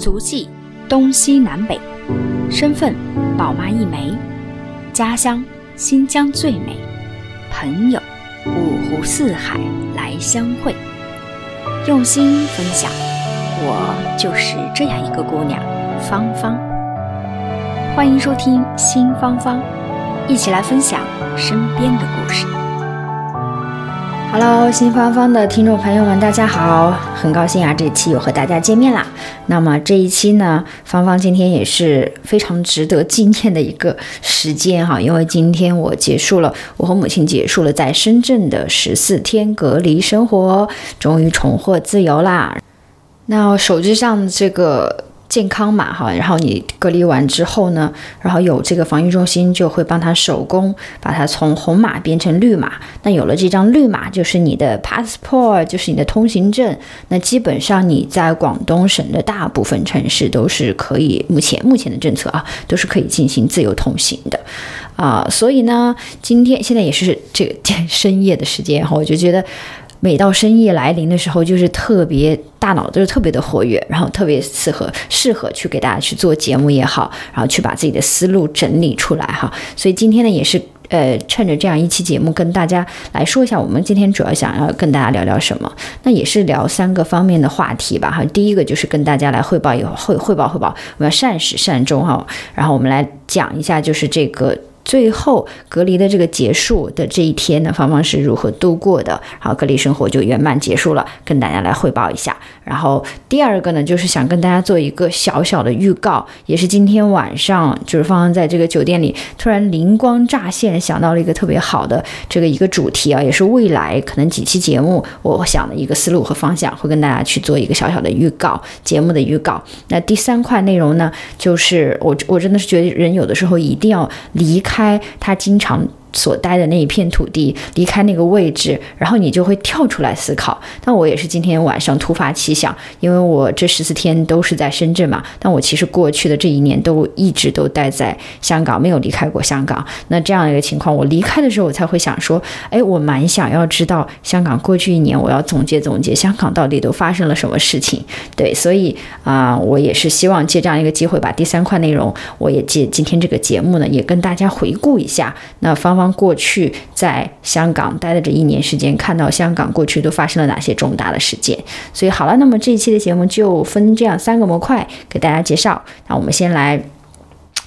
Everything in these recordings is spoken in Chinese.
足迹东西南北，身份宝妈一枚，家乡新疆最美，朋友五湖四海来相会，用心分享，我就是这样一个姑娘，芳芳。欢迎收听新芳芳，一起来分享身边的故事。Hello，新芳芳的听众朋友们，大家好，很高兴啊，这一期又和大家见面啦。那么这一期呢，芳芳今天也是非常值得纪念的一个时间哈，因为今天我结束了，我和母亲结束了在深圳的十四天隔离生活，终于重获自由啦。那手机上这个。健康码哈，然后你隔离完之后呢，然后有这个防疫中心就会帮他手工把它从红码变成绿码。那有了这张绿码，就是你的 passport，就是你的通行证。那基本上你在广东省的大部分城市都是可以，目前目前的政策啊，都是可以进行自由通行的啊。所以呢，今天现在也是这个深夜的时间哈，我就觉得。每到深夜来临的时候，就是特别大脑都是特别的活跃，然后特别适合适合去给大家去做节目也好，然后去把自己的思路整理出来哈。所以今天呢，也是呃趁着这样一期节目，跟大家来说一下，我们今天主要想要跟大家聊聊什么？那也是聊三个方面的话题吧哈。第一个就是跟大家来汇报以后汇汇报汇报，我们要善始善终哈。然后我们来讲一下，就是这个。最后隔离的这个结束的这一天呢，芳芳是如何度过的？好，隔离生活就圆满结束了，跟大家来汇报一下。然后第二个呢，就是想跟大家做一个小小的预告，也是今天晚上，就是芳芳在这个酒店里突然灵光乍现，想到了一个特别好的这个一个主题啊，也是未来可能几期节目我想的一个思路和方向，会跟大家去做一个小小的预告，节目的预告。那第三块内容呢，就是我我真的是觉得人有的时候一定要离开。他经常。所待的那一片土地，离开那个位置，然后你就会跳出来思考。但我也是今天晚上突发奇想，因为我这十四天都是在深圳嘛，但我其实过去的这一年都一直都待在香港，没有离开过香港。那这样一个情况，我离开的时候，我才会想说，哎，我蛮想要知道香港过去一年，我要总结总结香港到底都发生了什么事情。对，所以啊，我也是希望借这样一个机会，把第三块内容，我也借今天这个节目呢，也跟大家回顾一下。那方。过去在香港待的这一年时间，看到香港过去都发生了哪些重大的事件。所以好了，那么这一期的节目就分这样三个模块给大家介绍。那我们先来。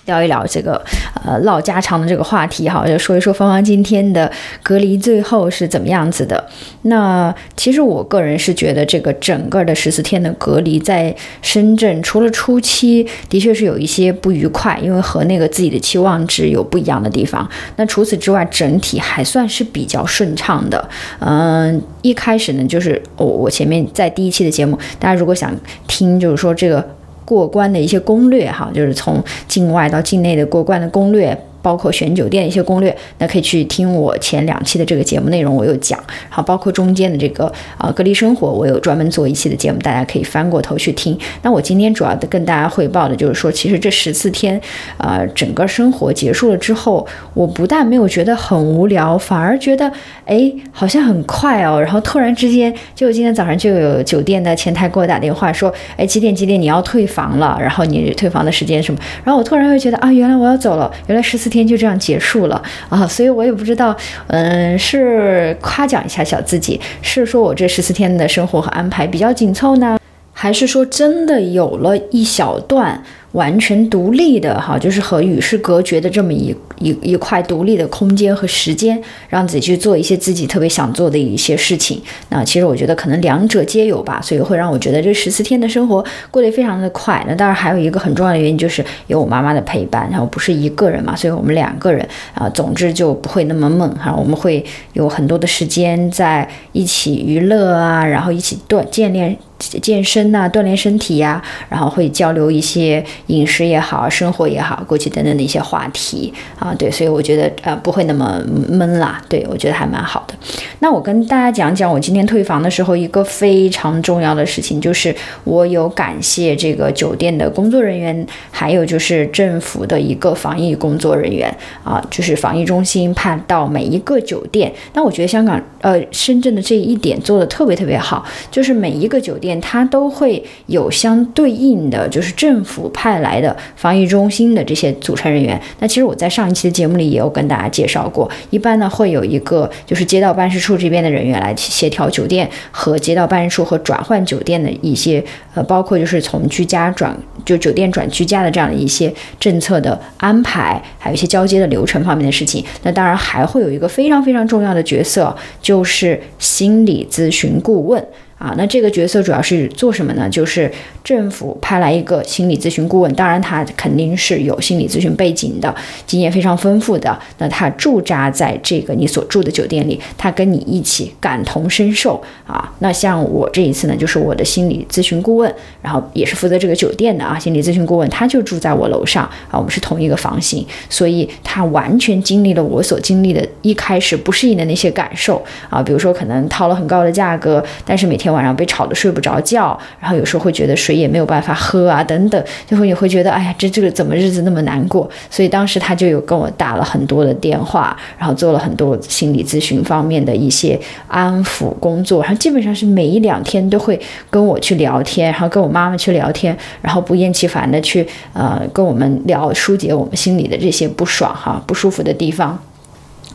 聊一聊这个呃唠家常的这个话题哈，就说一说芳芳今天的隔离最后是怎么样子的。那其实我个人是觉得这个整个的十四天的隔离在深圳，除了初期的确是有一些不愉快，因为和那个自己的期望值有不一样的地方。那除此之外，整体还算是比较顺畅的。嗯，一开始呢，就是我我前面在第一期的节目，大家如果想听，就是说这个。过关的一些攻略哈，就是从境外到境内的过关的攻略。包括选酒店的一些攻略，那可以去听我前两期的这个节目内容，我有讲。好，包括中间的这个啊隔离生活，我有专门做一期的节目，大家可以翻过头去听。那我今天主要的跟大家汇报的就是说，其实这十四天，呃，整个生活结束了之后，我不但没有觉得很无聊，反而觉得哎，好像很快哦。然后突然之间，就今天早上就有酒店的前台给我打电话说，哎，几点几点你要退房了？然后你退房的时间什么？然后我突然会觉得啊，原来我要走了，原来十四。天就这样结束了啊，所以我也不知道，嗯，是夸奖一下小自己，是说我这十四天的生活和安排比较紧凑呢，还是说真的有了一小段？完全独立的哈，就是和与世隔绝的这么一一一块独立的空间和时间，让自己去做一些自己特别想做的一些事情。那其实我觉得可能两者皆有吧，所以会让我觉得这十四天的生活过得非常的快。那当然还有一个很重要的原因就是有我妈妈的陪伴，然后不是一个人嘛，所以我们两个人啊，总之就不会那么闷哈。我们会有很多的时间在一起娱乐啊，然后一起锻健练。健身呐，锻炼身体呀，然后会交流一些饮食也好，生活也好，过去等等的一些话题啊，对，所以我觉得呃不会那么闷啦，对我觉得还蛮好的。那我跟大家讲讲我今天退房的时候一个非常重要的事情，就是我有感谢这个酒店的工作人员，还有就是政府的一个防疫工作人员啊，就是防疫中心派到每一个酒店。那我觉得香港呃深圳的这一点做的特别特别好，就是每一个酒店它都会有相对应的就是政府派来的防疫中心的这些组成人员。那其实我在上一期的节目里也有跟大家介绍过，一般呢会有一个就是街道办事处这边的人员来协调酒店和街道办事处和转换酒店的一些呃，包括就是从居家转就酒店转居家的这样的一些政策的安排，还有一些交接的流程方面的事情。那当然还会有一个非常非常重要的角色，就是心理咨询顾问。啊，那这个角色主要是做什么呢？就是政府派来一个心理咨询顾问，当然他肯定是有心理咨询背景的，经验非常丰富的。那他驻扎在这个你所住的酒店里，他跟你一起感同身受啊。那像我这一次呢，就是我的心理咨询顾问，然后也是负责这个酒店的啊。心理咨询顾问他就住在我楼上啊，我们是同一个房型，所以他完全经历了我所经历的一开始不适应的那些感受啊，比如说可能掏了很高的价格，但是每天。晚上被吵得睡不着觉，然后有时候会觉得水也没有办法喝啊，等等，就会你会觉得，哎呀，这这个怎么日子那么难过？所以当时他就有跟我打了很多的电话，然后做了很多心理咨询方面的一些安抚工作，然后基本上是每一两天都会跟我去聊天，然后跟我妈妈去聊天，然后不厌其烦的去呃跟我们聊，疏解我们心里的这些不爽哈、不舒服的地方。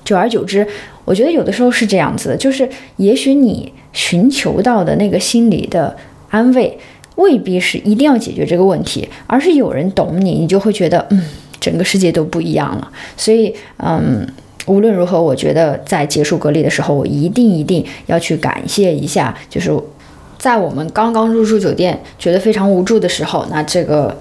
久而久之，我觉得有的时候是这样子的，就是也许你。寻求到的那个心理的安慰，未必是一定要解决这个问题，而是有人懂你，你就会觉得，嗯，整个世界都不一样了。所以，嗯，无论如何，我觉得在结束隔离的时候，我一定一定要去感谢一下，就是在我们刚刚入住酒店，觉得非常无助的时候，那这个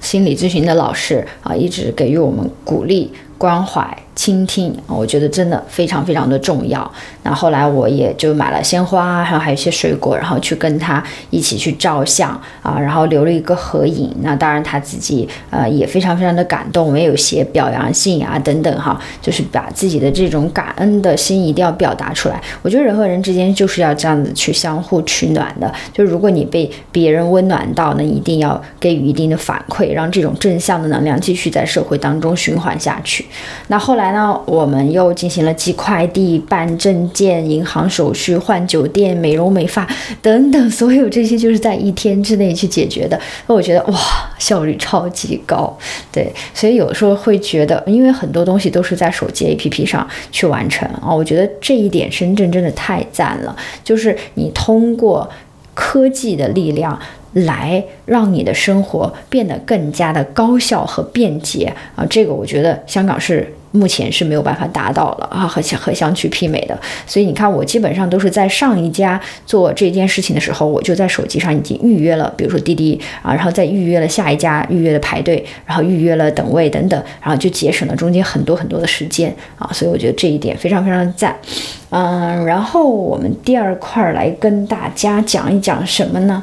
心理咨询的老师啊，一直给予我们鼓励、关怀。倾听，我觉得真的非常非常的重要。那后来我也就买了鲜花，然后还有一些水果，然后去跟他一起去照相啊，然后留了一个合影。那当然他自己呃也非常非常的感动，我也有写表扬信啊等等哈，就是把自己的这种感恩的心一定要表达出来。我觉得人和人之间就是要这样子去相互取暖的。就如果你被别人温暖到，那一定要给予一定的反馈，让这种正向的能量继续在社会当中循环下去。那后来。呢，我们又进行了寄快递、办证件、银行手续、换酒店、美容美发等等，所有这些就是在一天之内去解决的。那我觉得哇，效率超级高。对，所以有时候会觉得，因为很多东西都是在手机 APP 上去完成啊，我觉得这一点深圳真的太赞了。就是你通过科技的力量。来让你的生活变得更加的高效和便捷啊！这个我觉得香港是目前是没有办法达到了啊，和和相去媲美的。所以你看，我基本上都是在上一家做这件事情的时候，我就在手机上已经预约了，比如说滴滴啊，然后再预约了下一家预约的排队，然后预约了等位等等，然后就节省了中间很多很多的时间啊！所以我觉得这一点非常非常赞。嗯，然后我们第二块儿来跟大家讲一讲什么呢？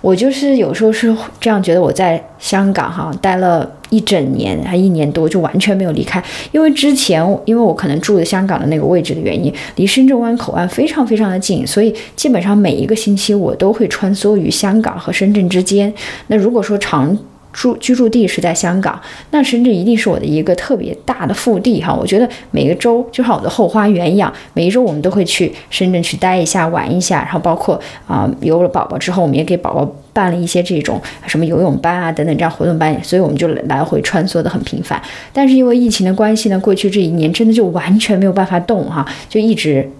我就是有时候是这样觉得，我在香港哈待了一整年，还一年多，就完全没有离开。因为之前因为我可能住的香港的那个位置的原因，离深圳湾口岸非常非常的近，所以基本上每一个星期我都会穿梭于香港和深圳之间。那如果说长住居住地是在香港，那深圳一定是我的一个特别大的腹地哈。我觉得每个周就像我的后花园一样，每一周我们都会去深圳去待一下、玩一下，然后包括啊有了宝宝之后，我们也给宝宝办了一些这种什么游泳班啊等等这样活动班，所以我们就来回穿梭的很频繁。但是因为疫情的关系呢，过去这一年真的就完全没有办法动哈，就一直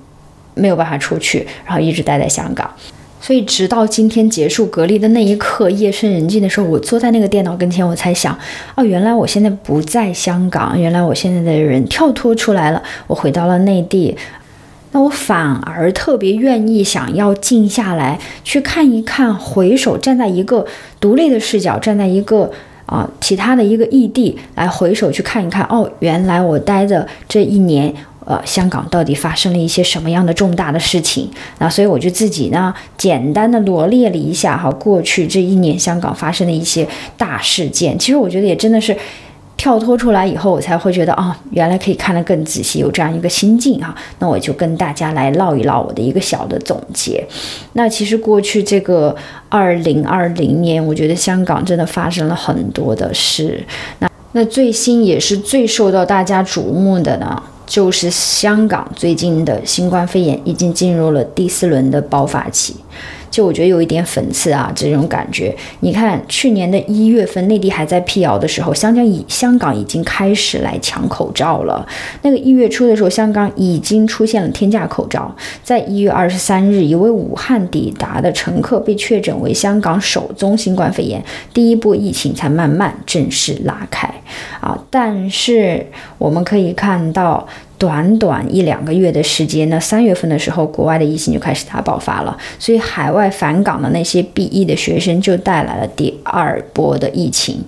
没有办法出去，然后一直待在香港。所以，直到今天结束隔离的那一刻，夜深人静的时候，我坐在那个电脑跟前，我才想，哦，原来我现在不在香港，原来我现在的人跳脱出来了，我回到了内地。那我反而特别愿意想要静下来，去看一看，回首站在一个独立的视角，站在一个啊其他的一个异地来回首去看一看，哦，原来我待的这一年。呃，香港到底发生了一些什么样的重大的事情？那所以我就自己呢，简单的罗列了一下哈，过去这一年香港发生的一些大事件。其实我觉得也真的是跳脱出来以后，我才会觉得哦，原来可以看得更仔细，有这样一个心境哈。那我就跟大家来唠一唠我的一个小的总结。那其实过去这个二零二零年，我觉得香港真的发生了很多的事。那那最新也是最受到大家瞩目的呢。就是香港最近的新冠肺炎已经进入了第四轮的爆发期。就我觉得有一点讽刺啊，这种感觉。你看，去年的一月份，内地还在辟谣的时候，香港已香港已经开始来抢口罩了。那个一月初的时候，香港已经出现了天价口罩。在一月二十三日，一位武汉抵达的乘客被确诊为香港首宗新冠肺炎，第一波疫情才慢慢正式拉开啊。但是我们可以看到。短短一两个月的时间那，三月份的时候，国外的疫情就开始大爆发了，所以海外返港的那些 B 一的学生就带来了第二波的疫情。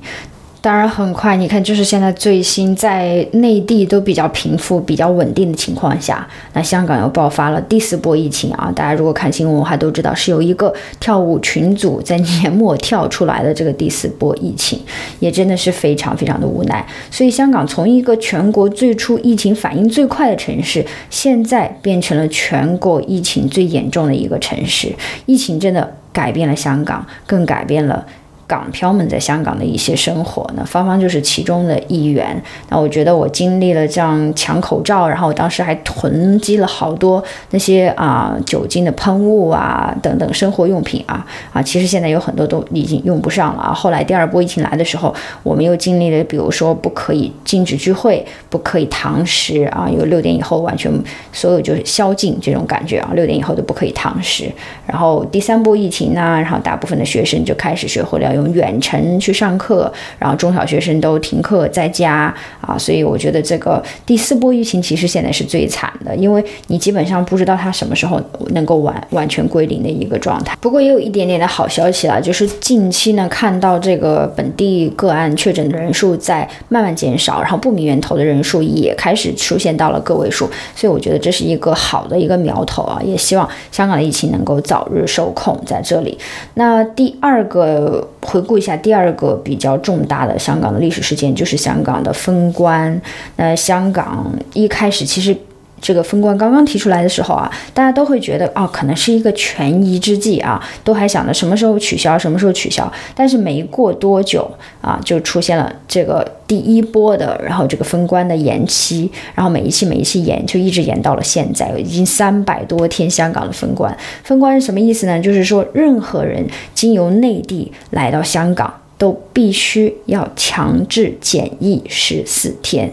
当然很快，你看，就是现在最新在内地都比较平复、比较稳定的情况下，那香港又爆发了第四波疫情啊！大家如果看新闻的话，都知道是有一个跳舞群组在年末跳出来的这个第四波疫情，也真的是非常非常的无奈。所以香港从一个全国最初疫情反应最快的城市，现在变成了全国疫情最严重的一个城市，疫情真的改变了香港，更改变了。港漂们在香港的一些生活，那芳芳就是其中的一员。那我觉得我经历了这样抢口罩，然后我当时还囤积了好多那些啊酒精的喷雾啊等等生活用品啊啊，其实现在有很多都已经用不上了啊。后来第二波疫情来的时候，我们又经历了，比如说不可以禁止聚会，不可以堂食啊，有六点以后完全所有就是宵禁这种感觉啊，六点以后都不可以堂食。然后第三波疫情呢，然后大部分的学生就开始学会了用。远程去上课，然后中小学生都停课在家啊，所以我觉得这个第四波疫情其实现在是最惨的，因为你基本上不知道它什么时候能够完完全归零的一个状态。不过也有一点点的好消息了，就是近期呢看到这个本地个案确诊的人数在慢慢减少，然后不明源头的人数也开始出现到了个位数，所以我觉得这是一个好的一个苗头啊，也希望香港的疫情能够早日受控在这里。那第二个。回顾一下第二个比较重大的香港的历史事件，就是香港的封关。那香港一开始其实。这个封关刚刚提出来的时候啊，大家都会觉得哦，可能是一个权宜之计啊，都还想着什么时候取消，什么时候取消。但是没过多久啊，就出现了这个第一波的，然后这个封关的延期，然后每一期每一期延，就一直延到了现在，已经三百多天。香港的封关，封关是什么意思呢？就是说，任何人经由内地来到香港，都必须要强制检疫十四天。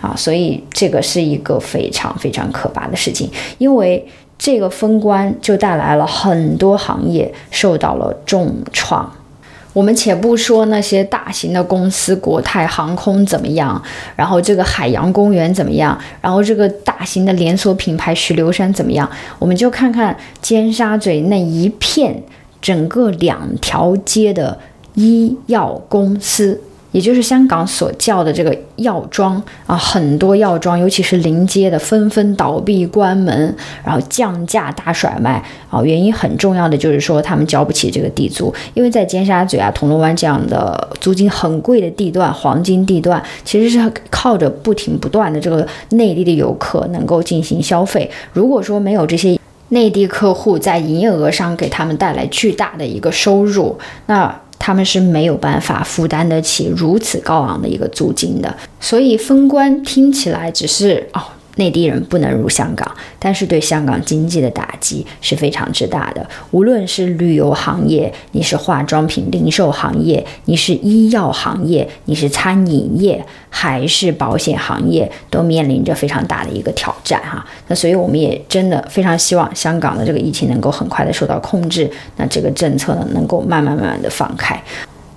啊，所以这个是一个非常非常可怕的事情，因为这个封关就带来了很多行业受到了重创。我们且不说那些大型的公司，国泰航空怎么样，然后这个海洋公园怎么样，然后这个大型的连锁品牌徐留山怎么样，我们就看看尖沙咀那一片整个两条街的医药公司。也就是香港所叫的这个药庄啊，很多药庄，尤其是临街的，纷纷倒闭关门，然后降价大甩卖啊。原因很重要的就是说，他们交不起这个地租，因为在尖沙咀啊、铜锣湾这样的租金很贵的地段、黄金地段，其实是靠着不停不断的这个内地的游客能够进行消费。如果说没有这些内地客户在营业额上给他们带来巨大的一个收入，那。他们是没有办法负担得起如此高昂的一个租金的，所以封官听起来只是哦。内地人不能入香港，但是对香港经济的打击是非常之大的。无论是旅游行业，你是化妆品零售行业，你是医药行业，你是餐饮业，还是保险行业，都面临着非常大的一个挑战哈。那所以我们也真的非常希望香港的这个疫情能够很快的受到控制，那这个政策呢能够慢慢慢慢的放开。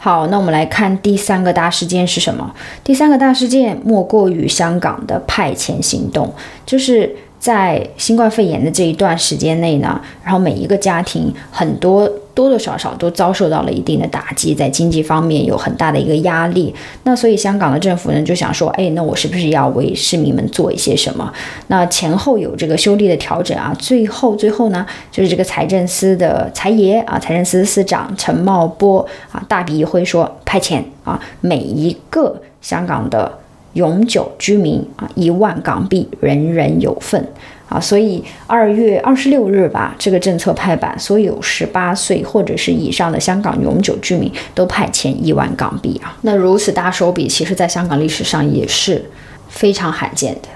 好，那我们来看第三个大事件是什么？第三个大事件莫过于香港的派遣行动，就是在新冠肺炎的这一段时间内呢，然后每一个家庭很多多多少少都遭受到了一定的打击，在经济方面有很大的一个压力。那所以香港的政府呢就想说，哎，那我是不是要为市民们做一些什么？那前后有这个修例的调整啊，最后最后呢，就是这个财政司的财爷啊，财政司司长陈茂波啊，大笔一挥说派遣啊，每一个香港的永久居民啊，一万港币，人人有份。啊，所以二月二十六日吧，这个政策拍板，所有十八岁或者是以上的香港永久居民都派遣一万港币啊。那如此大手笔，其实在香港历史上也是非常罕见的。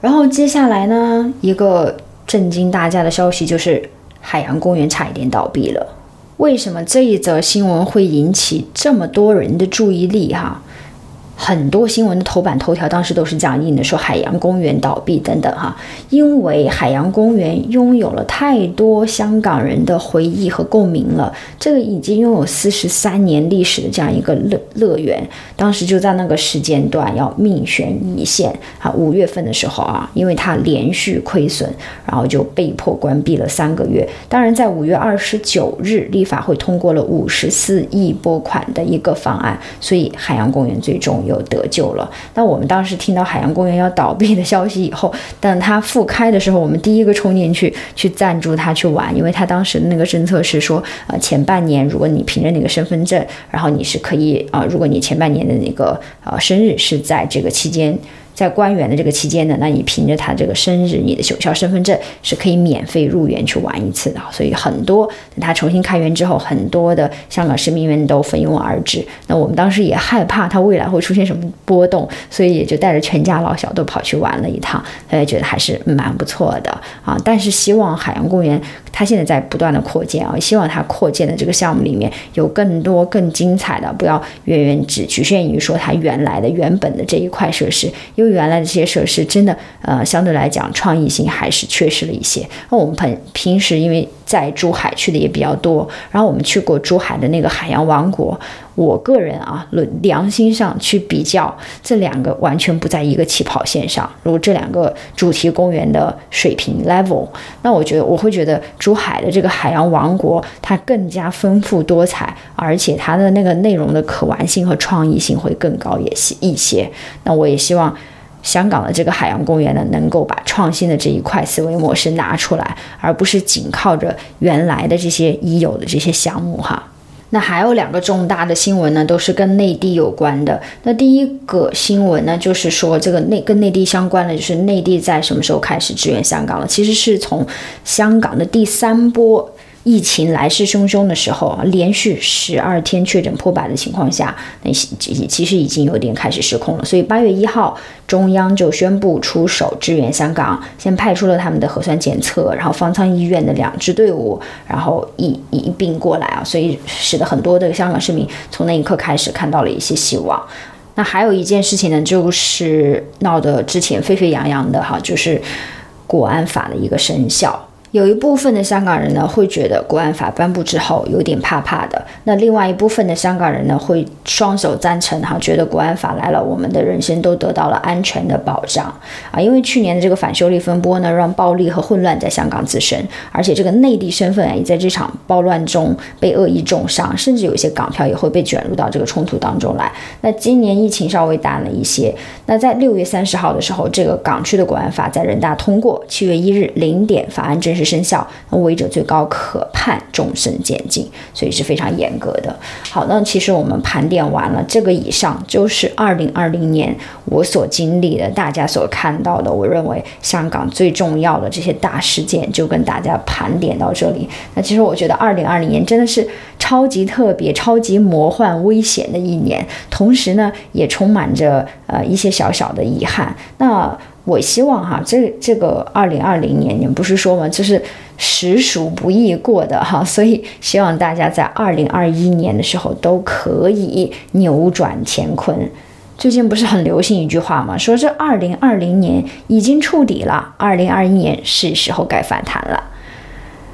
然后接下来呢，一个震惊大家的消息就是海洋公园差一点倒闭了。为什么这一则新闻会引起这么多人的注意力？哈？很多新闻的头版头条当时都是这样印的，说海洋公园倒闭等等哈，因为海洋公园拥有了太多香港人的回忆和共鸣了。这个已经拥有四十三年历史的这样一个乐乐园，当时就在那个时间段要命悬一线啊，五月份的时候啊，因为它连续亏损，然后就被迫关闭了三个月。当然，在五月二十九日，立法会通过了五十四亿拨款的一个方案，所以海洋公园最终有。得救了。那我们当时听到海洋公园要倒闭的消息以后，但它复开的时候，我们第一个冲进去去赞助他去玩，因为他当时的那个政策是说，呃，前半年如果你凭着那个身份证，然后你是可以啊，如果你前半年的那个呃生日是在这个期间。在官员的这个期间呢，那你凭着他这个生日，你的有效身份证是可以免费入园去玩一次的。所以很多等他重新开园之后，很多的香港市民们都蜂拥而至。那我们当时也害怕他未来会出现什么波动，所以也就带着全家老小都跑去玩了一趟。大家觉得还是蛮不错的啊。但是希望海洋公园它现在在不断的扩建啊，希望它扩建的这个项目里面有更多更精彩的，不要远远只局限于说它原来的原本的这一块设施。因为原来的这些设施真的，呃，相对来讲创意性还是缺失了一些。那我们平平时因为在珠海去的也比较多，然后我们去过珠海的那个海洋王国。我个人啊，论良心上去比较，这两个完全不在一个起跑线上。如果这两个主题公园的水平 level，那我觉得我会觉得珠海的这个海洋王国它更加丰富多彩，而且它的那个内容的可玩性和创意性会更高也些一些。那我也希望。香港的这个海洋公园呢，能够把创新的这一块思维模式拿出来，而不是仅靠着原来的这些已有的这些项目哈。那还有两个重大的新闻呢，都是跟内地有关的。那第一个新闻呢，就是说这个内跟内地相关的，就是内地在什么时候开始支援香港了？其实是从香港的第三波。疫情来势汹汹的时候，连续十二天确诊破百的情况下，那其其实已经有点开始失控了。所以八月一号，中央就宣布出手支援香港，先派出了他们的核酸检测，然后方舱医院的两支队伍，然后一一并过来啊，所以使得很多的香港市民从那一刻开始看到了一些希望。那还有一件事情呢，就是闹得之前沸沸扬扬的哈，就是国安法的一个生效。有一部分的香港人呢，会觉得国安法颁布之后有点怕怕的；那另外一部分的香港人呢，会双手赞成哈，觉得国安法来了，我们的人生都得到了安全的保障啊！因为去年的这个反修例风波呢，让暴力和混乱在香港滋生，而且这个内地身份也在这场暴乱中被恶意重伤，甚至有些港票也会被卷入到这个冲突当中来。那今年疫情稍微淡了一些，那在六月三十号的时候，这个港区的国安法在人大通过，七月一日零点法案正式。生效，那违者最高可判终身监禁，所以是非常严格的。好，那其实我们盘点完了这个以上，就是二零二零年我所经历的，大家所看到的，我认为香港最重要的这些大事件，就跟大家盘点到这里。那其实我觉得二零二零年真的是超级特别、超级魔幻、危险的一年，同时呢，也充满着呃一些小小的遗憾。那我希望哈，这这个二零二零年，你们不是说吗？这是实属不易过的哈，所以希望大家在二零二一年的时候都可以扭转乾坤。最近不是很流行一句话吗？说这二零二零年已经触底了，二零二一年是时候该反弹了。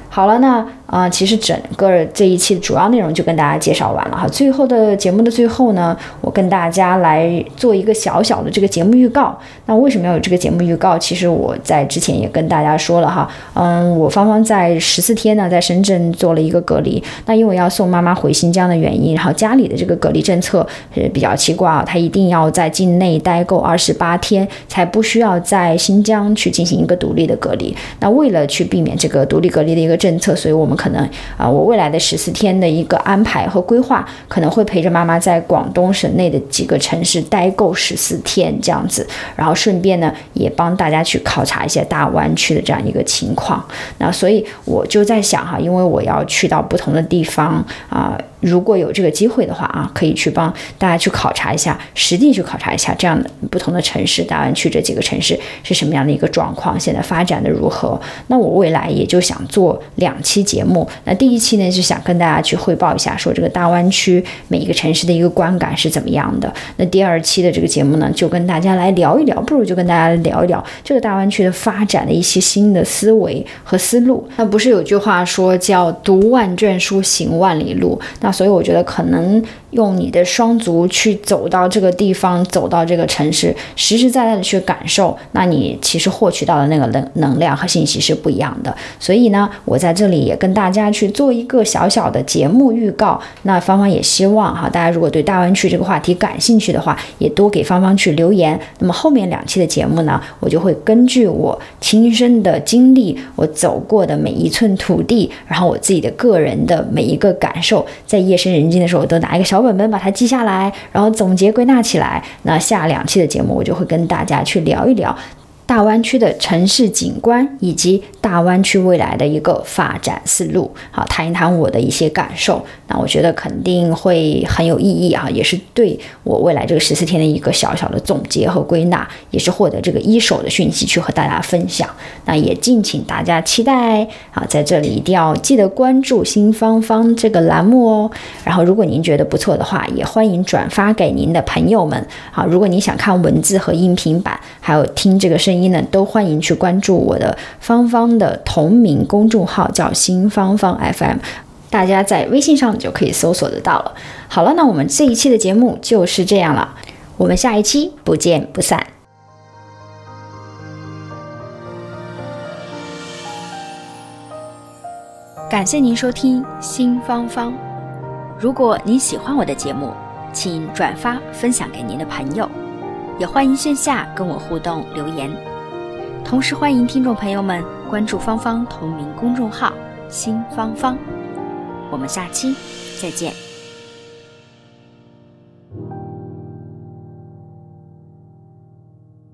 好了，那啊，其实整个这一期的主要内容就跟大家介绍完了哈。最后的节目的最后呢，我跟大家来做一个小小的这个节目预告。那为什么要有这个节目预告？其实我在之前也跟大家说了哈，嗯，我芳芳在十四天呢，在深圳做了一个隔离。那因为要送妈妈回新疆的原因，然后家里的这个隔离政策是比较奇怪啊，他一定要在境内待够二十八天，才不需要在新疆去进行一个独立的隔离。那为了去避免这个独立隔离的一个政策，所以我们可能啊，我未来的十四天的一个安排和规划，可能会陪着妈妈在广东省内的几个城市待够十四天这样子，然后顺便呢，也帮大家去考察一下大湾区的这样一个情况。那所以我就在想哈，因为我要去到不同的地方啊。如果有这个机会的话啊，可以去帮大家去考察一下，实地去考察一下这样的不同的城市，大湾区这几个城市是什么样的一个状况，现在发展的如何？那我未来也就想做两期节目。那第一期呢，就想跟大家去汇报一下，说这个大湾区每一个城市的一个观感是怎么样的。那第二期的这个节目呢，就跟大家来聊一聊，不如就跟大家聊一聊这个大湾区的发展的一些新的思维和思路。那不是有句话说叫“读万卷书，行万里路”？那所以我觉得可能。用你的双足去走到这个地方，走到这个城市，实实在在的去感受，那你其实获取到的那个能能量和信息是不一样的。所以呢，我在这里也跟大家去做一个小小的节目预告。那芳芳也希望哈，大家如果对大湾区这个话题感兴趣的话，也多给芳芳去留言。那么后面两期的节目呢，我就会根据我亲身的经历，我走过的每一寸土地，然后我自己的个人的每一个感受，在夜深人静的时候，我都拿一个小。小本本把它记下来，然后总结归纳起来。那下两期的节目，我就会跟大家去聊一聊。大湾区的城市景观以及大湾区未来的一个发展思路，好谈一谈我的一些感受。那我觉得肯定会很有意义啊，也是对我未来这个十四天的一个小小的总结和归纳，也是获得这个一手的讯息去和大家分享。那也敬请大家期待啊，在这里一定要记得关注新芳芳这个栏目哦。然后如果您觉得不错的话，也欢迎转发给您的朋友们。好，如果你想看文字和音频版，还有听这个声音。呢，都欢迎去关注我的芳芳的同名公众号，叫新芳芳 FM，大家在微信上就可以搜索得到了。好了，那我们这一期的节目就是这样了，我们下一期不见不散。感谢您收听新芳芳，如果您喜欢我的节目，请转发分享给您的朋友，也欢迎线下跟我互动留言。同时，欢迎听众朋友们关注芳芳同名公众号“新芳芳”。我们下期再见。